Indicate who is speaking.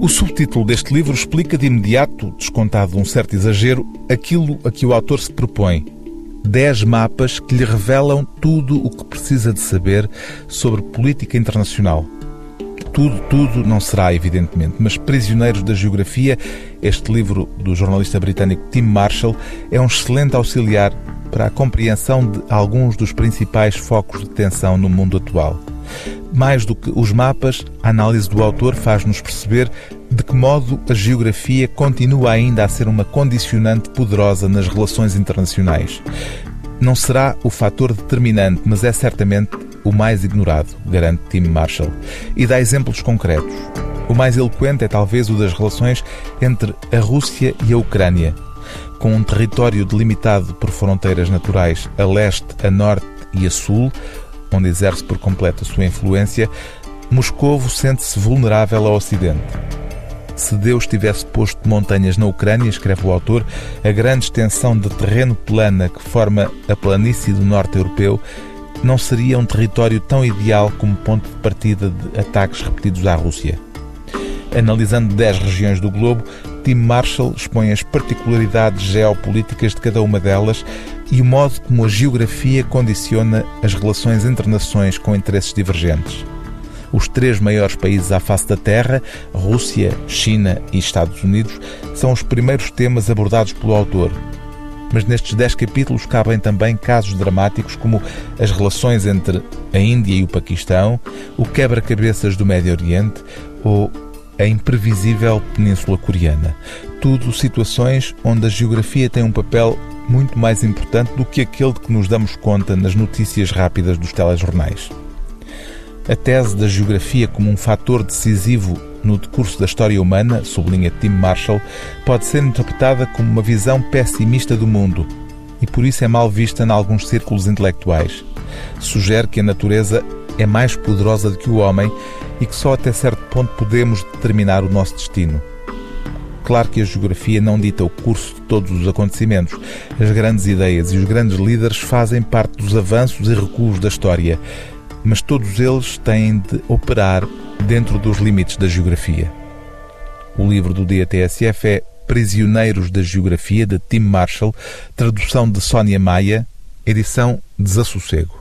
Speaker 1: O subtítulo deste livro explica de imediato, descontado um certo exagero, aquilo a que o autor se propõe. Dez mapas que lhe revelam tudo o que precisa de saber sobre política internacional. Tudo, tudo não será, evidentemente, mas Prisioneiros da Geografia, este livro do jornalista britânico Tim Marshall, é um excelente auxiliar para a compreensão de alguns dos principais focos de tensão no mundo atual. Mais do que os mapas, a análise do autor faz-nos perceber de que modo a geografia continua ainda a ser uma condicionante poderosa nas relações internacionais. Não será o fator determinante, mas é certamente o mais ignorado, garante Tim Marshall, e dá exemplos concretos. O mais eloquente é talvez o das relações entre a Rússia e a Ucrânia. Com um território delimitado por fronteiras naturais a leste, a norte e a sul, onde exerce por completo a sua influência, Moscovo sente-se vulnerável ao Ocidente. Se Deus tivesse posto montanhas na Ucrânia, escreve o autor, a grande extensão de terreno plana que forma a planície do norte europeu não seria um território tão ideal como ponto de partida de ataques repetidos à Rússia. Analisando 10 regiões do globo, Tim Marshall expõe as particularidades geopolíticas de cada uma delas e o modo como a geografia condiciona as relações entre nações com interesses divergentes. Os três maiores países à face da Terra, Rússia, China e Estados Unidos, são os primeiros temas abordados pelo autor. Mas nestes dez capítulos cabem também casos dramáticos como as relações entre a Índia e o Paquistão, o quebra-cabeças do Médio Oriente ou a imprevisível Península Coreana. Tudo situações onde a geografia tem um papel muito mais importante do que aquele de que nos damos conta nas notícias rápidas dos telejornais. A tese da geografia como um fator decisivo no decurso da história humana, sublinha Tim Marshall, pode ser interpretada como uma visão pessimista do mundo e por isso é mal vista em alguns círculos intelectuais. Sugere que a natureza é mais poderosa do que o homem e que só até certo ponto podemos determinar o nosso destino. Claro que a geografia não dita o curso de todos os acontecimentos. As grandes ideias e os grandes líderes fazem parte dos avanços e recuos da história, mas todos eles têm de operar dentro dos limites da geografia. O livro do dia TSF é Prisioneiros da Geografia, de Tim Marshall, tradução de Sónia Maia, edição Desassossego.